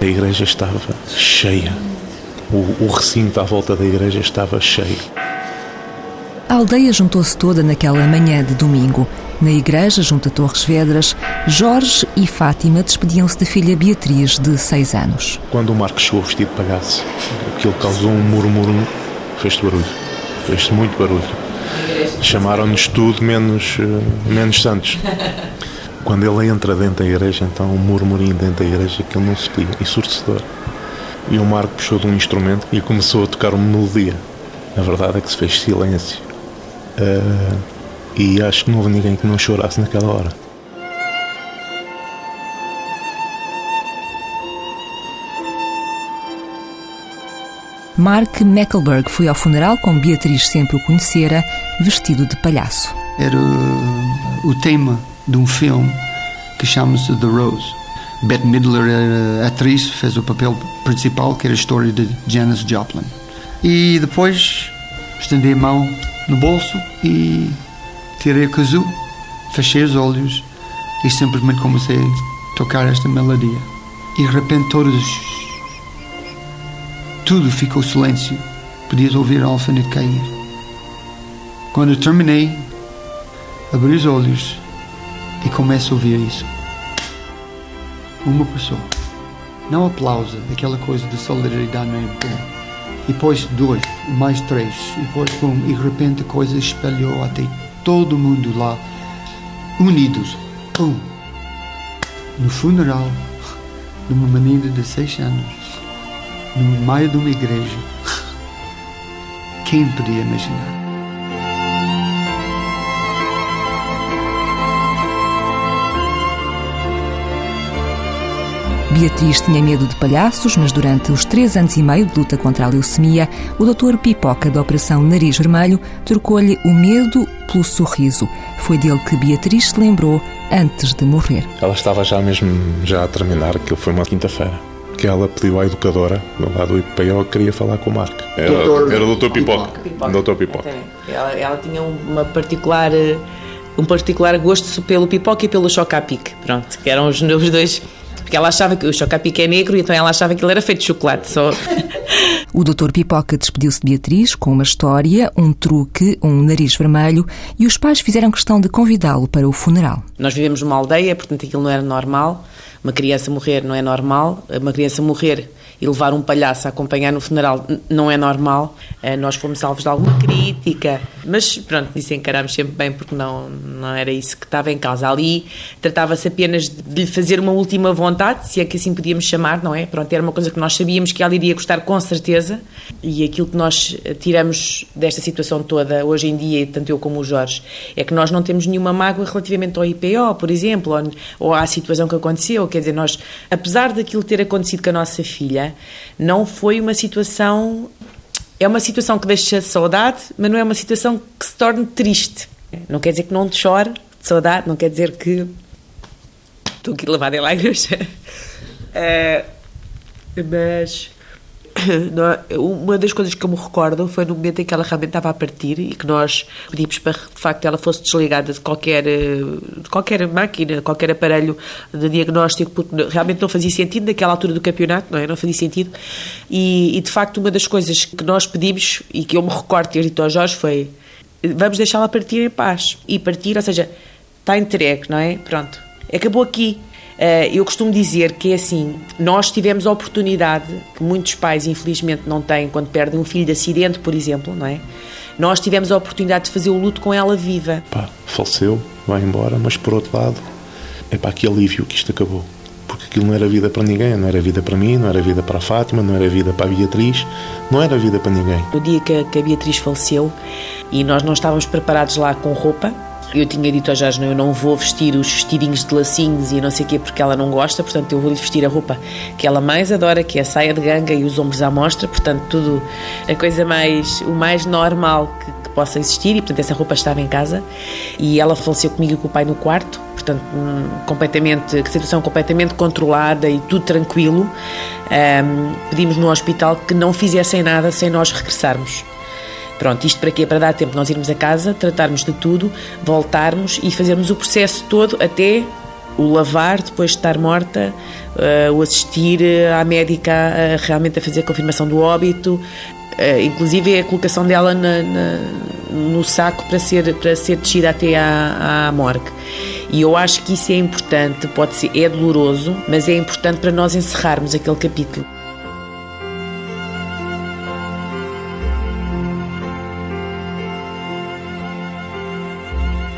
A igreja estava cheia. O, o recinto à volta da igreja estava cheio. A aldeia juntou-se toda naquela manhã de domingo. Na igreja, junto a Torres Vedras, Jorge e Fátima despediam-se da filha Beatriz, de seis anos. Quando o Marcos chegou vestido de palhaço, aquilo causou um murmúrio, fez-se barulho, fez-se muito barulho. Chamaram-nos tudo menos, eh, menos santos. Quando ele entra dentro da igreja, então um murmurinho dentro da igreja que ele não se podia, ensurdecedor. E o Marco puxou de um instrumento e começou a tocar uma melodia. A verdade é que se fez silêncio. Uh, e acho que não houve ninguém que não chorasse naquela hora. Mark Meckleberg foi ao funeral como Beatriz sempre o conhecera, vestido de palhaço. Era o, o tema de um filme que chama-se The Rose. Bette Midler, a atriz, fez o papel principal, que era a história de Janis Joplin. E depois estendi a mão no bolso e tirei o kazoo, fechei os olhos e simplesmente comecei a tocar esta melodia. E de repente todos. Tudo ficou silêncio. Podias ouvir a alfinete cair. Quando terminei, abri os olhos e começo a ouvir isso. Uma pessoa. Não aplausa, aquela coisa de solidariedade, não é? E depois dois, mais três, e depois pum, e de repente a coisa espalhou até todo mundo lá, unidos. Pum! No funeral de uma menina de seis anos, no meio de uma igreja. Quem podia imaginar? Beatriz tinha medo de palhaços, mas durante os três anos e meio de luta contra a leucemia, o Dr. Pipoca da Operação Nariz Vermelho trocou-lhe o medo pelo sorriso. Foi dele que Beatriz se lembrou antes de morrer. Ela estava já mesmo já a terminar, aquilo foi uma quinta-feira que ela pediu à educadora lá do IPO que queria falar com o Marco. Era, doutor, era o Dr. Pipoca. Pipoca. Dr. Pipoca. Ela, ela, tinha uma particular um particular gosto pelo pipoca e pelo chocapic. Pronto, que eram os, os dois porque ela achava que o chocapic é negro, então ela achava que ele era feito de chocolate só. O doutor Pipoca despediu-se de Beatriz com uma história, um truque, um nariz vermelho e os pais fizeram questão de convidá-lo para o funeral. Nós vivemos numa aldeia, portanto aquilo não era normal. Uma criança morrer não é normal. Uma criança morrer e levar um palhaço a acompanhar no funeral não é normal. Eh, nós fomos salvos de alguma crítica, mas pronto, isso encaramos sempre bem porque não, não era isso que estava em causa. Ali tratava-se apenas de lhe fazer uma última vontade, se é que assim podíamos chamar, não é? Pronto, era uma coisa que nós sabíamos que ela iria gostar com certeza e aquilo que nós tiramos desta situação toda hoje em dia, tanto eu como o Jorge, é que nós não temos nenhuma mágoa relativamente ao IPO, por exemplo, ou, ou à situação que aconteceu. Quer dizer, nós, apesar daquilo ter acontecido com a nossa filha, não foi uma situação. É uma situação que deixa saudade, mas não é uma situação que se torne triste. Não quer dizer que não chore de saudade, não quer dizer que. Estou aqui lavada em lágrimas. uh, mas uma das coisas que eu me recordo foi no momento em que ela realmente estava a partir e que nós pedimos para de facto ela fosse desligada de qualquer, eh, de qualquer máquina, qualquer aparelho de diagnóstico, porque realmente não fazia sentido naquela altura do campeonato, não é? Não fazia sentido. E, e de facto, uma das coisas que nós pedimos e que eu me recordo ter dito ao Jorge foi: vamos deixá-la partir em paz. E partir, ou seja, está entregue, não é? Pronto. Acabou aqui. Eh, eu costumo dizer que é assim: nós tivemos a oportunidade, que muitos pais infelizmente não têm quando perdem um filho de acidente, por exemplo, não é? Nós tivemos a oportunidade de fazer o luto com ela viva. Pá, faleceu, vai embora, mas por outro lado, é para que alívio que isto acabou. Porque aquilo não era vida para ninguém, não era vida para mim, não era vida para a Fátima, não era vida para a Beatriz, não era vida para ninguém. No dia que a, que a Beatriz faleceu e nós não estávamos preparados lá com roupa, eu tinha dito Jorge, não, eu não vou vestir os vestidinhos de lacinhos e não sei o quê porque ela não gosta, portanto eu vou-lhe vestir a roupa que ela mais adora, que é a saia de ganga e os ombros à mostra, portanto tudo a coisa mais, o mais normal que, que possa existir e portanto essa roupa estava em casa e ela faleceu comigo e com o pai no quarto, portanto hum, completamente, situação completamente controlada e tudo tranquilo. Um, pedimos no hospital que não fizessem nada sem nós regressarmos. Pronto, isto para quê? Para dar tempo de nós irmos a casa, tratarmos de tudo, voltarmos e fazermos o processo todo até o lavar depois de estar morta, uh, o assistir à médica a, realmente a fazer a confirmação do óbito, uh, inclusive a colocação dela na, na, no saco para ser, para ser descida até à, à morgue. E eu acho que isso é importante, pode ser, é doloroso, mas é importante para nós encerrarmos aquele capítulo.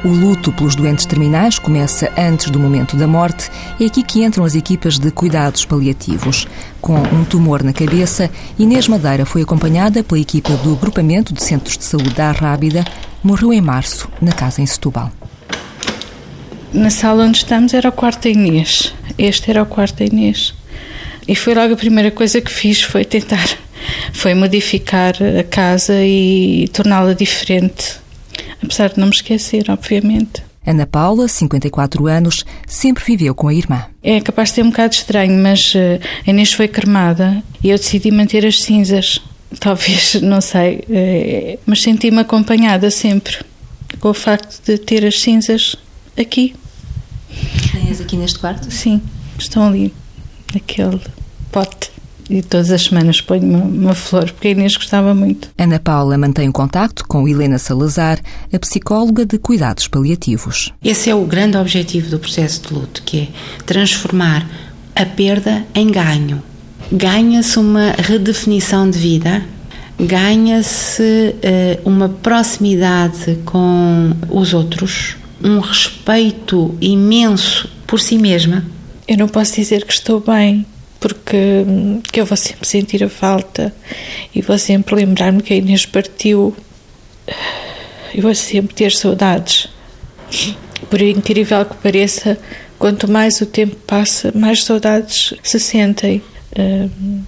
O luto pelos doentes terminais começa antes do momento da morte. É aqui que entram as equipas de cuidados paliativos. Com um tumor na cabeça, Inês Madeira foi acompanhada pela equipa do Agrupamento de Centros de Saúde da Rábida. Morreu em março, na casa em Setúbal. Na sala onde estamos era o quarto da Inês. Este era o quarto da Inês. E foi logo a primeira coisa que fiz, foi tentar, foi modificar a casa e torná-la diferente apesar de não me esquecer, obviamente. Ana Paula, 54 anos, sempre viveu com a irmã. É capaz de ser um bocado estranho, mas uh, a Inês foi cremada e eu decidi manter as cinzas. Talvez, não sei, uh, mas senti-me acompanhada sempre com o facto de ter as cinzas aqui. Tens aqui neste quarto? Sim, estão ali, naquele pote e todas as semanas ponho uma, uma, flor, porque a Inês gostava muito. Ana Paula mantém um contacto com Helena Salazar, a psicóloga de cuidados paliativos. Esse é o grande objetivo do processo de luto, que é transformar a perda em ganho. Ganha-se uma redefinição de vida, ganha-se uh, uma proximidade com os outros, um respeito imenso por si mesma. Eu não posso dizer que estou bem, porque que eu vou sempre sentir a falta e vou sempre lembrar-me que a Inês partiu e vou sempre ter saudades. Por incrível que pareça, quanto mais o tempo passa, mais saudades se sentem. Uh,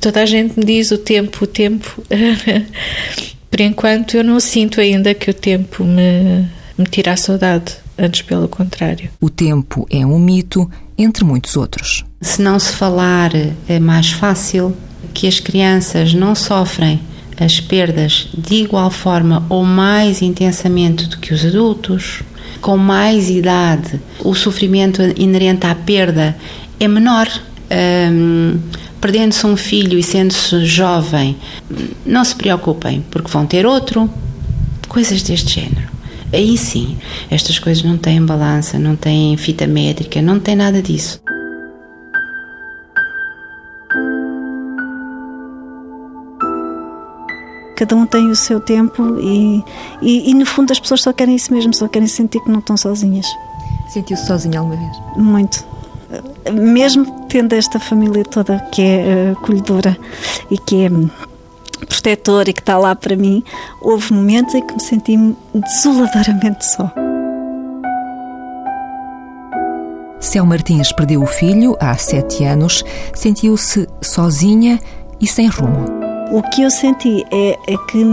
toda a gente me diz o tempo, o tempo. Por enquanto, eu não sinto ainda que o tempo me, me tira a saudade. Antes, pelo contrário. O tempo é um mito, entre muitos outros. Se não se falar, é mais fácil que as crianças não sofrem as perdas de igual forma ou mais intensamente do que os adultos. Com mais idade, o sofrimento inerente à perda é menor. Um, Perdendo-se um filho e sendo-se jovem, não se preocupem, porque vão ter outro. Coisas deste género. Aí sim, estas coisas não têm balança, não têm fita métrica, não tem nada disso. Cada um tem o seu tempo e, e, e, no fundo as pessoas só querem isso mesmo, só querem sentir que não estão sozinhas. Sentiu-se sozinha alguma vez? Muito. Mesmo tendo esta família toda que é acolhedora e que é protetora e que está lá para mim, houve momentos em que me senti desoladoramente só. Céu Martins perdeu o filho há sete anos, sentiu-se sozinha e sem rumo. O que eu senti é, é que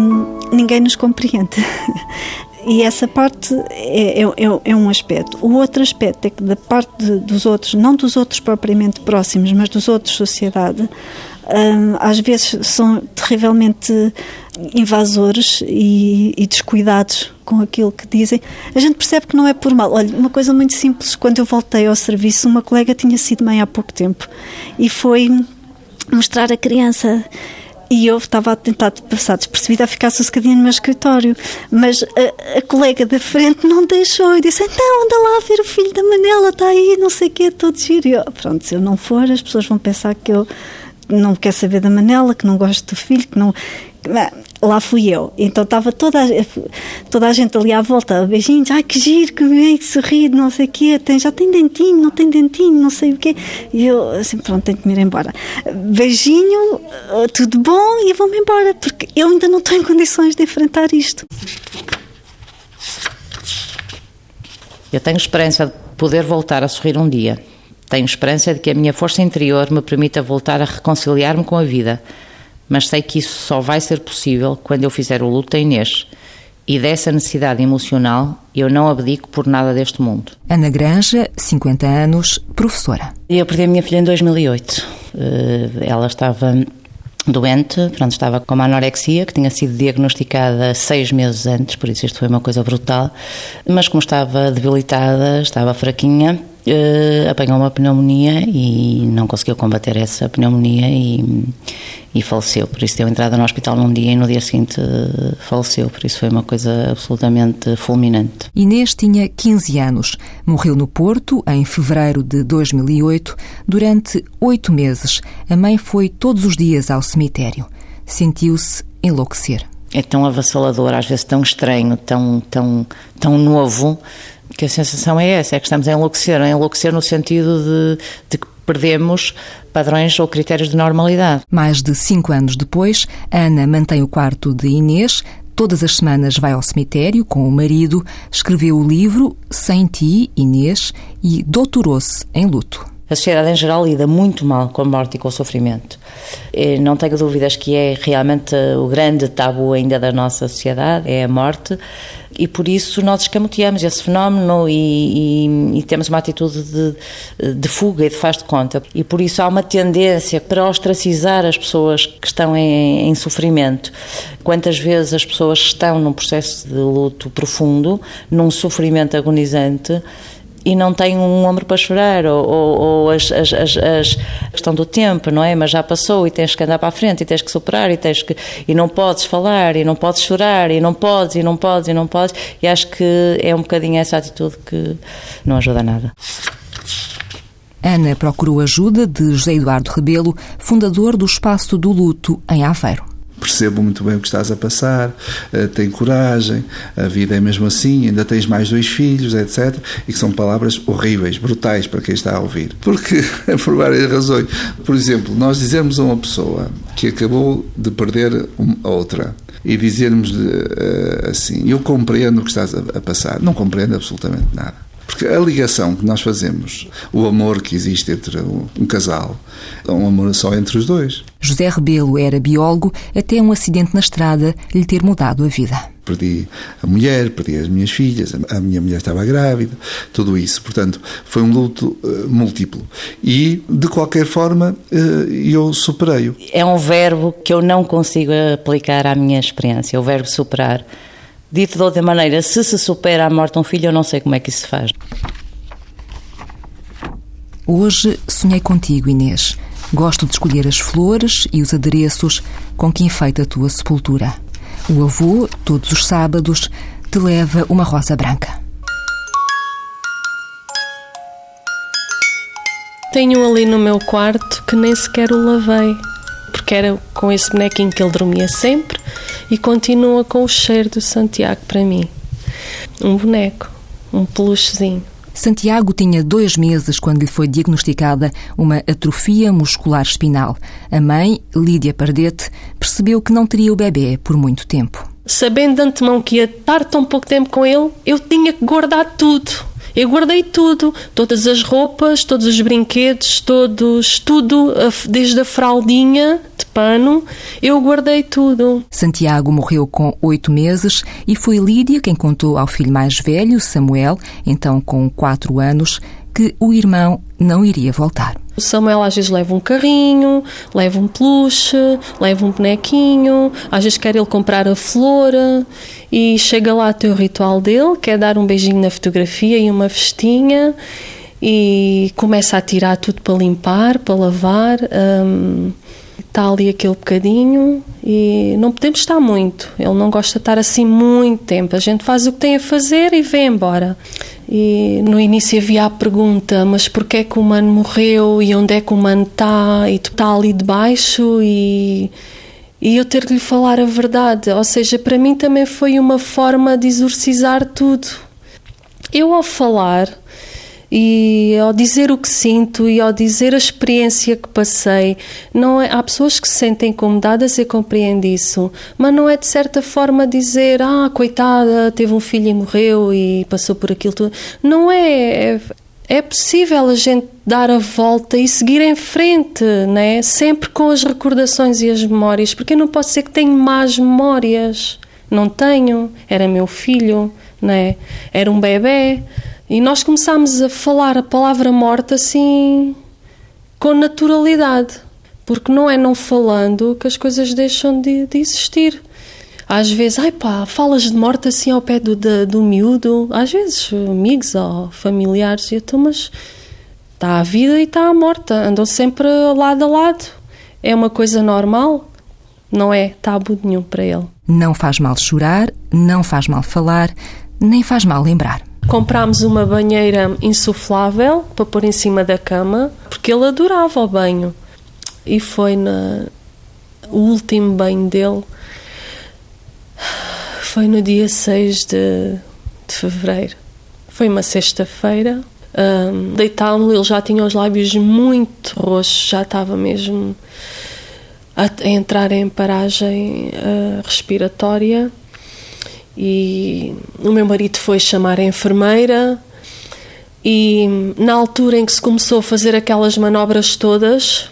ninguém nos compreende. E essa parte é, é, é, é, um aspecto. O outro aspecto é que, da parte de, dos outros, não dos outros propriamente próximos, mas dos outros sociedade, hum, às vezes são terrivelmente invasores e, e, descuidados com aquilo que dizem. A gente percebe que não é por mal. Olha, uma coisa muito simples: quando eu voltei ao serviço, uma colega tinha sido mãe há pouco tempo e foi mostrar a criança e eu estava a tentar passar despercebida a ficar sossegadinha no meu escritório, mas a, a, colega da frente não deixou e disse: Então, anda lá a ver o filho da Manela, está aí, não sei o que, todo giro. E eu, pronto, se eu não for, as pessoas vão pensar que eu não quero saber da Manela, que não gosto do filho, que não lá fui eu. Então estava toda a, toda a gente ali à volta, beijinhos, ai que giro, que bem, que sorrido, não sei o quê, tem, já tem dentinho, não tem dentinho, não sei o quê. E eu, assim, pronto, tenho que me ir embora. Beijinho, eh, tudo bom, e vou-me embora, porque eu ainda não estou em condições de enfrentar isto. Eu tenho esperança de poder voltar a sorrir um dia. Tenho esperança de que a minha força interior me permita voltar a reconciliar-me com a vida mas sei que isso só vai ser possível quando eu fizer o luto da Inês. E dessa necessidade emocional eu não abdico por nada deste mundo. Ana Granja, 50 anos, professora. Eu perdi a minha filha em 2008. Eh, ela estava doente, pronto, estava com uma anorexia que tinha sido diagnosticada seis meses antes, por isso isto foi uma coisa brutal. Mas como estava debilitada, estava fraquinha, uh, apanhou uma pneumonia e não conseguiu combater essa pneumonia e, e faleceu. Por isso deu entrada no hospital num dia e no dia seguinte uh, faleceu. Por isso foi uma coisa absolutamente fulminante. Inês tinha 15 anos. Morreu no Porto em fevereiro de 2008. Durante oito meses, a mãe foi todos os dias ao cemitério. Sentiu-se enlouquecer. É tão avassalador, às vezes tão estranho, tão, tão, tão novo que a sensação é essa, é que estamos a enlouquecer, a enlouquecer no sentido de, de que perdemos padrões ou critérios de normalidade. Mais de cinco anos depois, Ana mantém o quarto de Inês, todas as semanas vai ao cemitério com o marido, escreveu o livro Sem Ti, Inês, e doutorou-se em luto. A sociedade em geral lida muito mal com a morte e com o sofrimento. Não tenho dúvidas que é realmente o grande tabu ainda da nossa sociedade, é a morte, e por isso nós escamoteamos esse fenómeno e, e, e temos uma atitude de, de, fuga e de faz de conta. E por isso há uma tendência para ostracizar as pessoas que estão em, em sofrimento. Quantas vezes as pessoas estão num processo de luto profundo, num sofrimento agonizante, e não tem um ombro para chorar, ou, ou, ou as, as, as, as, questão do tempo, não é? Mas já passou e tens que andar para a frente e tens que superar e tens que e não podes falar e não podes chorar e não podes e não podes e não podes e acho que é um bocadinho essa atitude que não ajuda nada. Ana procurou ajuda de José Eduardo Rebelo, fundador do Espaço do Luto em Aveiro percebo muito bem o que estás a passar, uh, tem coragem, a vida é mesmo assim, ainda tens mais dois filhos, etc. E que são palavras horríveis, brutais para quem está a ouvir. Porque, por várias razões. Por exemplo, nós dizermos a uma pessoa que acabou de perder a outra e dizermos uh, assim: Eu compreendo o que estás a passar. Não compreendo absolutamente nada. Porque a ligação que nós fazemos, o amor que existe entre um casal, é um amor só entre os dois. José Rebelo era biólogo até um acidente na estrada lhe ter mudado a vida. Perdi a mulher, perdi as minhas filhas, a minha mulher estava grávida, tudo isso. Portanto, foi um luto uh, múltiplo. E, de qualquer forma, uh, eu superei-o. É um verbo que eu não consigo aplicar à minha experiência, o verbo superar. Dito de outra maneira, se se supera a morte de um filho, eu não sei como é que isso se faz. Hoje sonhei contigo, Inês. Gosto de escolher as flores e os adereços com que enfeita a tua sepultura. O avô, todos os sábados, te leva uma rosa branca. Tenho ali no meu quarto que nem sequer o lavei, porque era com esse bonequinho que ele dormia sempre e continua com o cheiro do Santiago para mim. Um boneco, um peluchezinho. Santiago tinha dois meses quando lhe foi diagnosticada uma atrofia muscular espinal. A mãe, Lídia Pardete, percebeu que não teria o bebê por muito tempo. Sabendo de antemão que ia estar tão pouco tempo com ele, eu tinha que guardar tudo eu guardei tudo, todas as roupas, todos os brinquedos, todos, tudo, desde a fraldinha de pano, eu guardei tudo. Santiago morreu com oito meses e foi Lídia quem contou ao filho mais velho, Samuel, então com quatro anos, que o irmão não iria voltar. O Samuel às vezes leva um carrinho, leva um peluche, leva um bonequinho, às vezes quer ele comprar a flor e chega lá até o ritual dele, quer dar um beijinho na fotografia e uma festinha e começa a tirar tudo para limpar, para lavar. Um, está ali aquele bocadinho e não podemos estar muito. Ele não gosta de estar assim muito tempo. A gente faz o que tem a fazer e vem embora. E no início havia a pergunta: mas porquê que o mano morreu e onde é que o mano está? E tu está ali debaixo e. E eu ter que lhe falar a verdade. Ou seja, para mim também foi uma forma de exorcizar tudo. Eu, ao falar, e ao dizer o que sinto e ao dizer a experiência que passei, não é, há pessoas que se sentem incomodadas e compreendo isso, mas não é de certa forma dizer, ah, coitada, teve um filho e morreu e passou por aquilo tudo. Não é, é é possível a gente dar a volta e seguir em frente, né? sempre com as recordações e as memórias, porque eu não posso ser que tenho más memórias. Não tenho, era meu filho, né? era um bebê. E nós começámos a falar a palavra morte assim com naturalidade, porque não é não falando que as coisas deixam de, de existir. Às vezes, ai pá, falas de morte assim ao pé do, do, do miúdo. Às vezes, amigos ou familiares. E estou, mas está a vida e está a morte. Andam sempre lado a lado. É uma coisa normal. Não é tabu nenhum para ele. Não faz mal chorar, não faz mal falar, nem faz mal lembrar. Comprámos uma banheira insuflável para pôr em cima da cama, porque ele adorava o banho. E foi na, o último banho dele foi no dia 6 de, de fevereiro. Foi uma sexta-feira. Um, Deitámos-lo, ele já tinha os lábios muito roxos, já estava mesmo a, a entrar em paragem uh, respiratória. E o meu marido foi chamar a enfermeira. E na altura em que se começou a fazer aquelas manobras todas,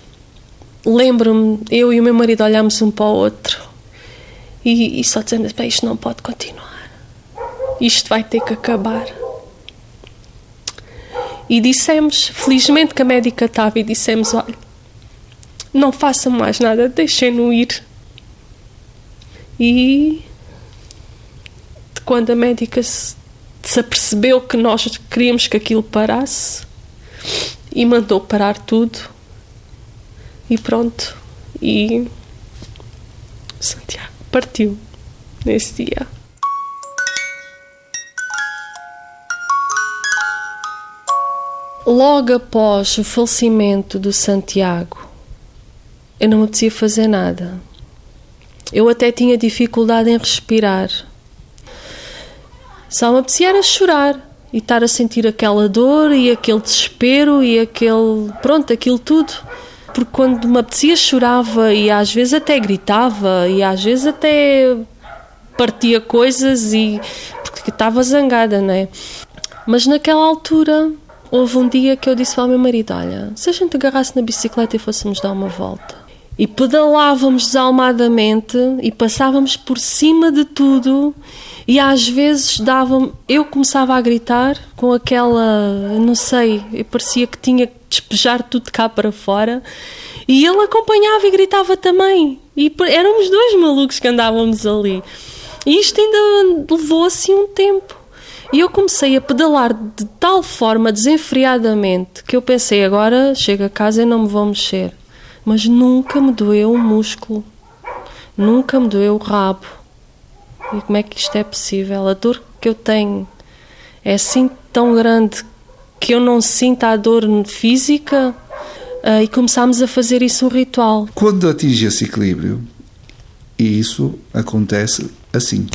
lembro-me, eu e o meu marido olhámos um para o outro e, e só dizemos: isto não pode continuar, isto vai ter que acabar. E dissemos, felizmente que a médica estava, e dissemos: olha, não faça mais nada, deixem-no ir. E quando a médica se, se apercebeu que nós queríamos que aquilo parasse e mandou parar tudo, e pronto. E Santiago partiu nesse dia. Logo após o falecimento do Santiago, eu não me apetecia fazer nada. Eu até tinha dificuldade em respirar. Só me apetecia era chorar e estar a sentir aquela dor e aquele desespero e aquele. pronto, aquilo tudo porque quando me apetecia chorava e às vezes até gritava e às vezes até partia coisas e porque estava zangada, não é? Mas naquela altura houve um dia que eu disse ao meu marido: Olha, se a gente agarrasse na bicicleta e fôssemos dar uma volta. E pedalávamos desalmadamente e passávamos por cima de tudo e às vezes dava eu começava a gritar com aquela, não sei, parecia que tinha que despejar tudo cá para fora e ele acompanhava e gritava também. E éramos dois malucos que andávamos ali. E isto ainda levou assim um tempo. E eu comecei a pedalar de tal forma, desenfreadamente, que eu pensei: agora chego a casa e não me vou mexer. Mas nunca me doeu o músculo, nunca me doeu o rabo e como é que isto é possível? A dor que eu tenho é assim tão grande que eu não sinto a dor física uh, e começámos a fazer isso um ritual. Quando atinge esse equilíbrio, e isso acontece assim.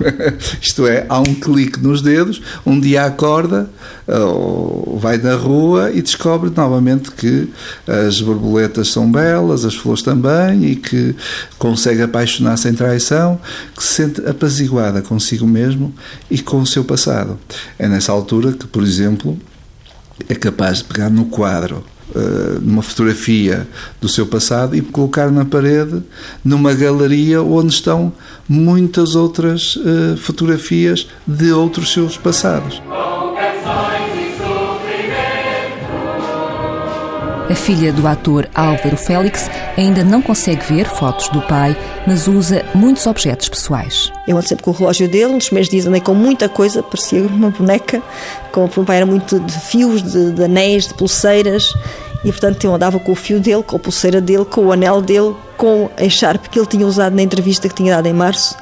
Isto é, há um clique nos dedos, um dia acorda, vai na rua e descobre novamente que as borboletas são belas, as flores também, e que consegue apaixonar sem traição, que se sente apaziguada consigo mesmo e com o seu passado. É nessa altura que, por exemplo, é capaz de pegar no quadro numa fotografia do seu passado e colocar na parede numa galeria onde estão muitas outras uh, fotografias de outros seus passados. A filha do ator Álvaro Félix ainda não consegue ver fotos do pai, mas usa muitos objetos pessoais. Eu ando sempre com o relógio dele, nos meus dias andei com muita coisa, parecia uma boneca. Com, o pai era muito de fios, de, de anéis, de pulseiras. E portanto eu andava com o fio dele, com a pulseira dele, com o anel dele, com a echarpe que ele tinha usado na entrevista que tinha dado em março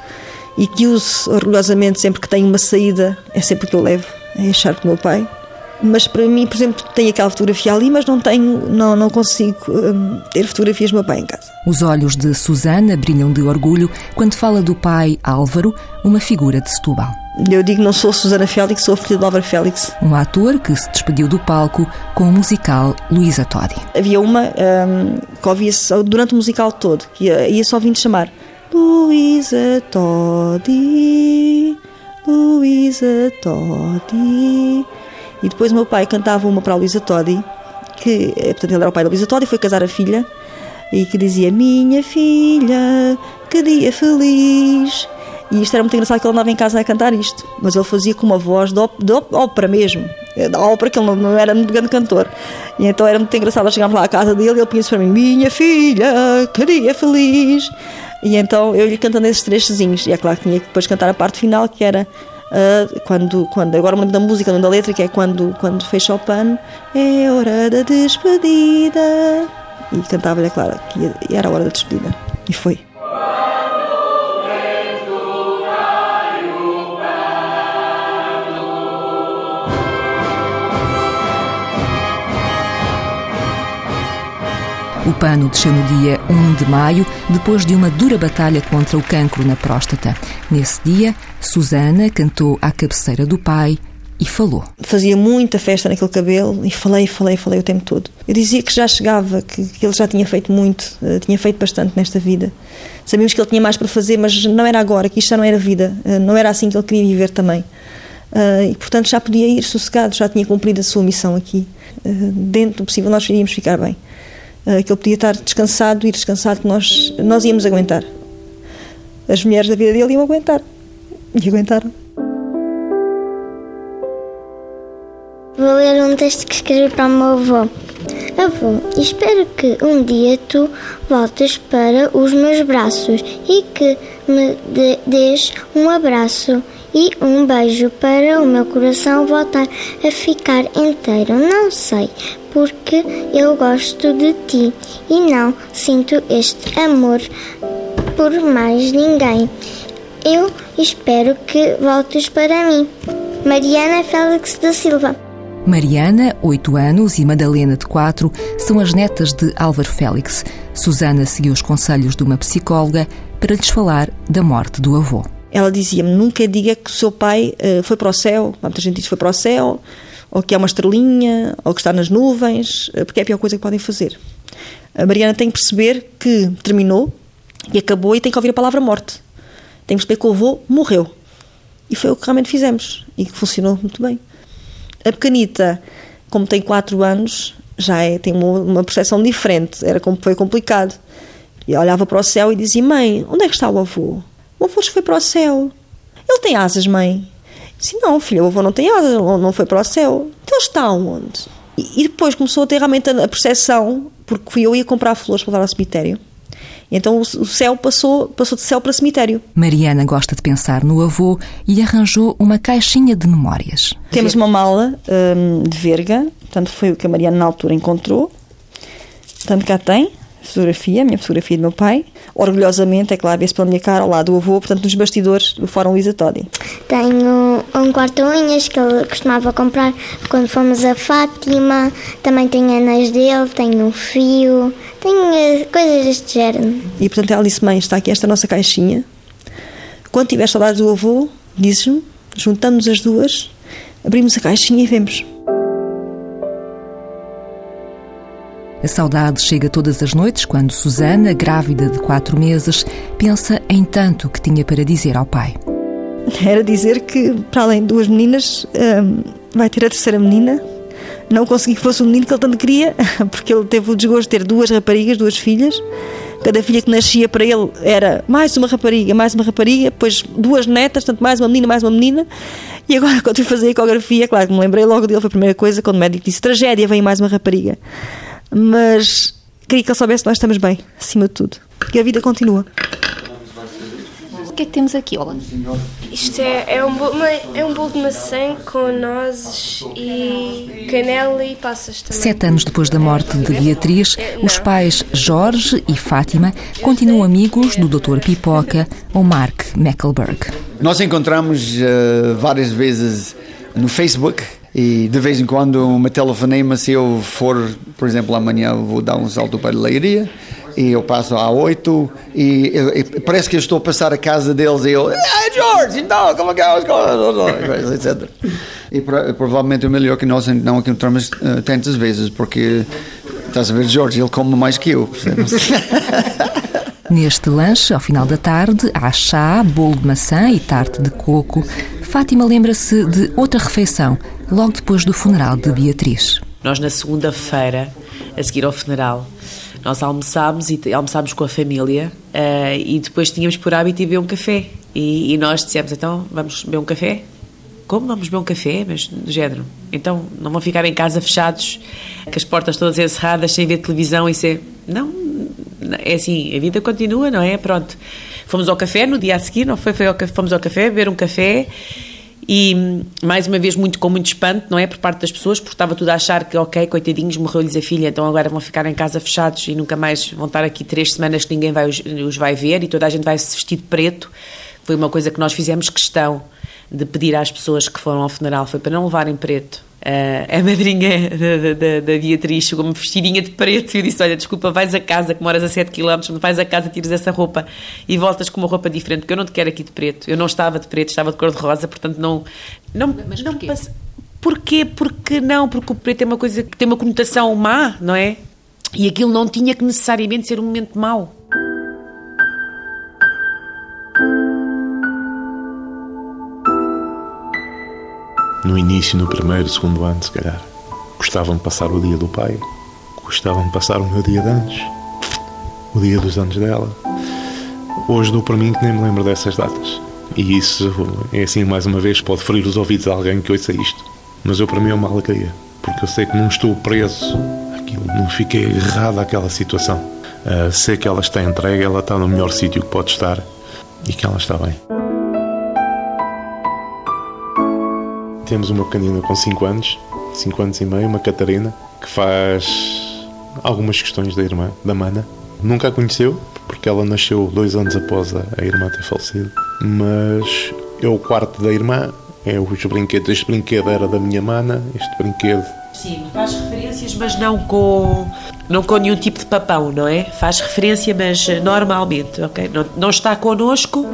e que uso orgulhosamente sempre que tenho uma saída, é sempre que eu levo a echarpe do meu pai mas para mim, por exemplo, tenho aquela fotografia ali, mas não tenho, não, não consigo hum, ter fotografias do meu pai em casa. Os olhos de Susana brilham de orgulho quando fala do pai Álvaro, uma figura de Setúbal. Eu digo não sou Susana Félix, sou filha de Álvaro Félix. Um ator que se despediu do palco com o musical Luísa Todi. Havia uma um, que ouvia-se durante o musical todo, que ia, só ouvindo chamar Luísa Todi, Luísa Todi. E depois meu pai cantava uma para a Luísa Todi, que, eh, portanto, ele era o pai da Luísa Todi, foi casar a filha, e que dizia: Minha filha, que dia feliz. E isto era muito engraçado que ele andava em casa a cantar isto, mas ele fazia com uma voz de, de ópera mesmo, eh, da ópera, que ele não, não, era muito grande cantor. E então era muito engraçado chegarmos lá à casa dele e ele punha-se para mim: Minha filha, que dia feliz. E então eu lhe cantando esses três sozinhos. E é claro que tinha que depois cantar a parte final, que era uh, quando, quando. Agora me lembro da música, não da letra, que é quando, quando fecha o pano. É hora da despedida. E cantava-lhe, claro, que era a hora da despedida. E foi. O pano desceu no dia 1 de maio, depois de uma dura batalha contra o cancro na próstata. Nesse dia, Susana cantou à cabeceira do pai e falou. Fazia muita festa naquele cabelo e falei, falei, falei o tempo todo. Eu dizia que já chegava, que, que ele já tinha feito muito, uh, tinha feito bastante nesta vida. Sabíamos que ele tinha mais para fazer, mas não era agora, que isto já não era vida, uh, não era assim que ele queria viver também. Uh, e portanto já podia ir sossegado, já tinha cumprido a sua missão aqui. dentro do possível, nós iríamos ficar bem. Eh, que ele podia estar descansado e descansado que nós, nós íamos aguentar. As mulheres da vida dele iam aguentar. E aguentaram. Vou ler um texto que escrevi para o meu avô. Avô, espero que um dia tu voltes para os meus braços e que me dês um abraço e um beijo para o meu coração voltar a ficar inteiro. Não sei porque eu gosto de ti e não sinto este amor por mais ninguém. Eu espero que voltes para mim. Mariana Félix da Silva. Mariana, 8 anos, e Madalena, de 4, são as netas de Álvaro Félix. Susana seguiu os conselhos de uma psicóloga para lhes falar da morte do avô. Ela dizia-me: nunca diga que o seu pai uh, foi para o céu. Muita gente diz que foi para o céu ou que é uma estrelinha, ou que está nas nuvens, eh, porque é a pior coisa que podem fazer. A Mariana tem que perceber que terminou e acabou e tem que ouvir a palavra morte. Tem que perceber que o avô morreu. E foi o que realmente fizemos e que funcionou muito bem. A pequenita, como tem 4 anos, já é, tem uma, uma percepção diferente. Era como foi complicado. E olhava para o céu e dizia: Mãe, onde é que está o avô? O avô foi para o céu. Ele tem asas, mãe. Sim, não, filho, o avô não tem asas, não foi para o céu. Então está onde? E, e depois começou a ter realmente a, percepção, porque fui eu ia comprar flores para dar ao cemitério. Então o céu passou, passou de céu para cemitério. Mariana gosta de pensar no avô e arranjou uma caixinha de memórias. Temos uma mala hum, de verga, portanto foi o que a Mariana na altura encontrou. Portanto, cá tem fotografia, a minha fotografia do meu pai. Orgulhosamente, é claro, vê-se pela minha cara, ao lado do avô, portanto, nos bastidores do Fórum Luísa Todi. Tenho um quarto-unhas que ele costumava comprar quando fomos a Fátima. Também tenho anéis dele, tenho um fio, tenho eh, coisas deste género. E, portanto, ela disse: Mãe, está aqui esta nossa caixinha. Quando tiver saudades do avô, dizes-me, juntamos as duas, abrimos a caixinha e vemos. A saudade chega todas as noites quando Susana, grávida de quatro meses, pensa em tanto que tinha para dizer ao pai. Era dizer que, para além de duas meninas, hum, vai ter a terceira menina. Não consegui que fosse o menino que ele tanto queria, porque ele teve o desgosto de ter duas raparigas, duas filhas. Cada filha que nascia para ele era mais uma rapariga, mais uma rapariga, depois duas netas, tanto mais uma menina, mais uma menina. E agora, quando fui fazer a ecografia, claro que me lembrei logo dele, foi a primeira coisa, quando o médico disse: tragédia, vem mais uma rapariga mas queria que ele soubesse que nós estamos bem, acima de tudo. E a vida continua. O que é que temos aqui, Olá? Isto é, é, um bolo, é um bolo de maçã com nozes e canela e passas também. Sete anos depois da morte de Beatriz, os pais Jorge e Fátima continuam amigos do Dr. Pipoca, ou Mark Meckelberg. Nós encontramos uh, várias vezes no Facebook e de vez em quando me telefonema se eu for, por exemplo, amanhã vou dar um salto para a leiria e eu passo à 8 e, e, parece que eu estou a passar a casa deles e eu, ah, George, então, como é que é coisas, etc. E provavelmente é melhor que nós não encontramos uh, tantas vezes, porque estás a ver, George, ele come mais que eu. Neste lanche, ao final da tarde, há chá, bolo de maçã e tarte de coco. Fátima lembra-se de outra refeição, logo depois do funeral de Beatriz. Nós, na segunda-feira, a seguir ao funeral, nós almoçámos e almoçámos com a família uh, e depois tínhamos por hábito ir beber um café. E, e, nós dissemos, então, vamos beber um café? Como vamos beber um café? Mas do género. Então, não vão ficar em casa fechados, com as portas todas encerradas, sem ver televisão e ser... Não, é assim, a vida continua, não é? Pronto. Fomos ao café no dia a seguir, não foi? foi ao, fomos ao café, beber um café e mais uma vez muito com muito espanto, não é, por parte das pessoas, porque estava tudo a achar que ok, coitadinhos, morreu-lhes a filha, então agora vão ficar em casa fechados e nunca mais vão estar aqui três semanas que ninguém vai, os, vai ver e toda a gente vai se vestir de preto. Foi uma coisa que nós fizemos questão de pedir às pessoas que foram ao funeral, foi para não levarem preto. Uh, a madrinha da, da, da Beatriz chegou-me vestidinha de preto e eu disse: Olha, desculpa, vais a casa, que moras a 7 km, vais a casa, tiras essa roupa e voltas com uma roupa diferente, porque eu não te quero aqui de preto. Eu não estava de preto, estava de cor-de-rosa, portanto não. não Mas não porquê? Passe... Porquê? Porque não, porque o preto é uma coisa que tem uma conotação má, não é? E aquilo não tinha que necessariamente ser um momento mau. No início, no primeiro, segundo ano, se calhar. Gostavam de passar o dia do pai, gostavam de passar o meu dia de anos, o dia dos anos dela. Hoje dou para mim que nem me lembro dessas datas. E isso é assim, mais uma vez, pode ferir os ouvidos de alguém que ouça isto. Mas eu, para mim, é uma alegria, porque eu sei que não estou preso àquilo, não fiquei agarrado àquela situação. Uh, sei que ela está entregue, ela está no melhor sítio que pode estar e que ela está bem. Temos uma pequenina com 5 anos, 5 anos e meio, uma Catarina, que faz algumas questões da irmã, da Mana. Nunca a conheceu, porque ela nasceu dois anos após a, a irmã ter falecido. Mas é o quarto da irmã, é os brinquedos. Este brinquedo era da minha Mana, este brinquedo Sim, faz referências, mas não com, não com nenhum tipo de papão, não é? Faz referência, mas normalmente, ok? Não, não está connosco.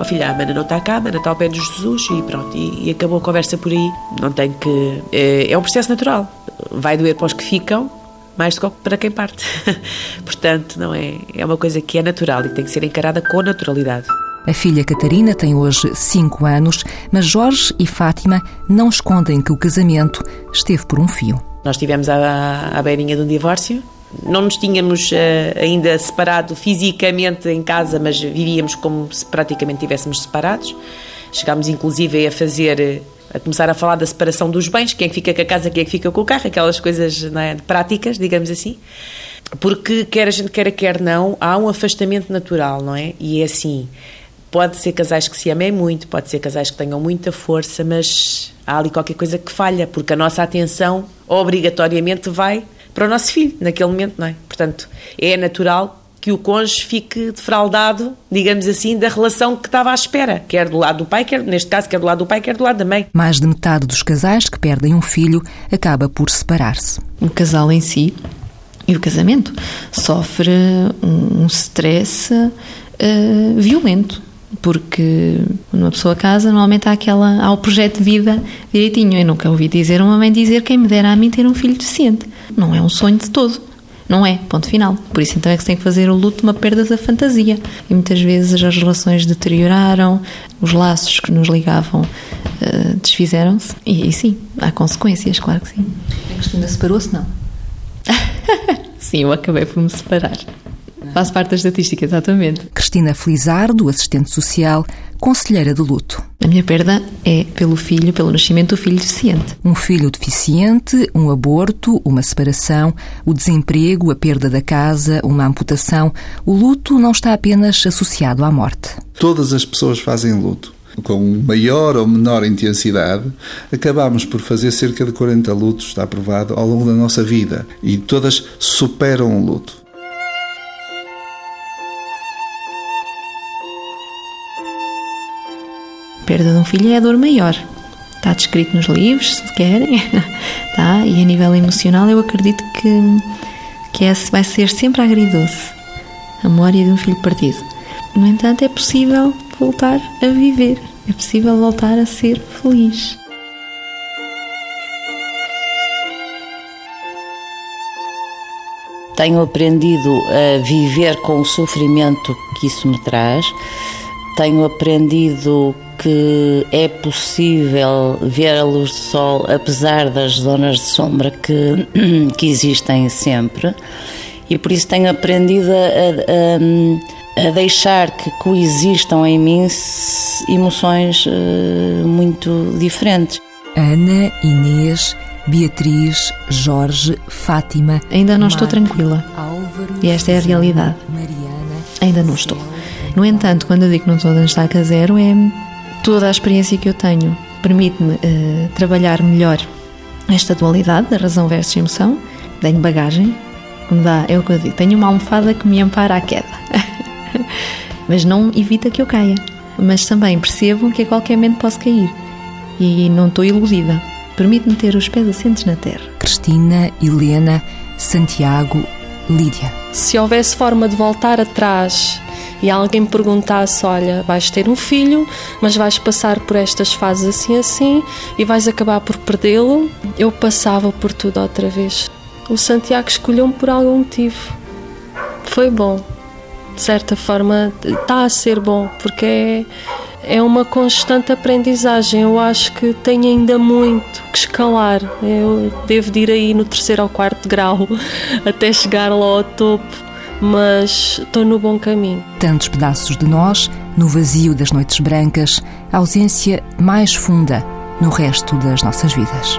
Oh, filha, a Mana não está cá, a Mana está ao pé de Jesus e pronto. E, e acabou a conversa por aí. Não tem que. É, é um processo natural. Vai doer para os que ficam, mais do que para quem parte. Portanto, não é? É uma coisa que é natural e tem que ser encarada com naturalidade. A filha Catarina tem hoje 5 anos, mas Jorge e Fátima não escondem que o casamento esteve por um fio. Nós estivemos à, à beirinha de um divórcio. Não nos tínhamos uh, ainda separado fisicamente em casa, mas vivíamos como se praticamente estivéssemos separados. Chegámos inclusive a fazer, a começar a falar da separação dos bens, quem é que fica com a casa, quem é que fica com o carro, aquelas coisas é, práticas, digamos assim. Porque quer a gente queira, quer não, há um afastamento natural, não é? E é assim, Pode ser casais que se amem muito, pode ser casais que tenham muita força, mas há ali qualquer coisa que falha, porque a nossa atenção obrigatoriamente vai para o nosso filho, naquele momento, não é? Portanto, é natural que o cônjuge fique defraudado, digamos assim, da relação que estava à espera, quer do lado do pai, quer, neste caso, quer do lado do pai, quer do lado da mãe. Mais de metade dos casais que perdem um filho acaba por separar-se. O casal em si e o casamento sofre um stress uh, violento porque quando uma pessoa casa, normalmente há, aquela, há o projeto de vida direitinho. Eu nunca ouvi dizer uma mãe dizer quem me dera a mim ter um filho deficiente. Não é um sonho de todo. Não é, ponto final. Por isso então é que se tem que fazer o luto uma perda da fantasia. E muitas vezes as relações deterioraram, os laços que nos ligavam uh, desfizeram-se. E, e sim, há consequências, claro que sim. A Cristina separou-se, não? sim, eu acabei por me separar. Faço parte da estatística, exatamente. Cristina Felizardo, assistente social, conselheira de luto. A minha perda é pelo filho, pelo nascimento do filho deficiente. Um filho deficiente, um aborto, uma separação, o desemprego, a perda da casa, uma amputação. O luto não está apenas associado à morte. Todas as pessoas fazem luto. Com maior ou menor intensidade, acabamos por fazer cerca de 40 lutos, está provado, ao longo da nossa vida. E todas superam o luto. Perda de um filho é a dor maior. Está descrito nos livros, se querem. tá? E a nível emocional, eu acredito que, que esse vai ser sempre agridoce a memória de um filho partido. No entanto, é possível voltar a viver, é possível voltar a ser feliz. Tenho aprendido a viver com o sofrimento que isso me traz. Tenho aprendido que é possível ver a luz do sol apesar das zonas de sombra que, que existem sempre e por isso tenho aprendido a, a, a deixar que coexistam em mim emoções uh, muito diferentes. Ana, Inês, Beatriz, Jorge, Fátima. Ainda não estou tranquila. E esta é a realidade. Ainda não estou. No entanto, quando eu digo que não estou a estaca a zero, é toda a experiência que eu tenho permite-me uh, trabalhar melhor esta dualidade da razão versus emoção. Tenho bagagem, me dá, é o que eu digo, tenho uma almofada que me ampara à queda, mas não evita que eu caia. Mas também percebo que a qualquer momento posso cair e não estou iludida. Permite-me ter os pés assentes na terra. Cristina, Helena, Santiago, Lídia. Se houvesse forma de voltar atrás e alguém perguntasse: Olha, vais ter um filho, mas vais passar por estas fases assim assim e vais acabar por perdê-lo, eu passava por tudo outra vez. O Santiago escolheu-me por algum motivo. Foi bom. De certa forma, está a ser bom, porque é, é uma constante aprendizagem. Eu acho que tenho ainda muito que escalar. Eu devo de ir aí no terceiro ou quarto grau até chegar lá ao topo mas estou no bom caminho. Tantos pedaços de nós, no vazio das noites brancas, ausência mais funda no resto das nossas vidas.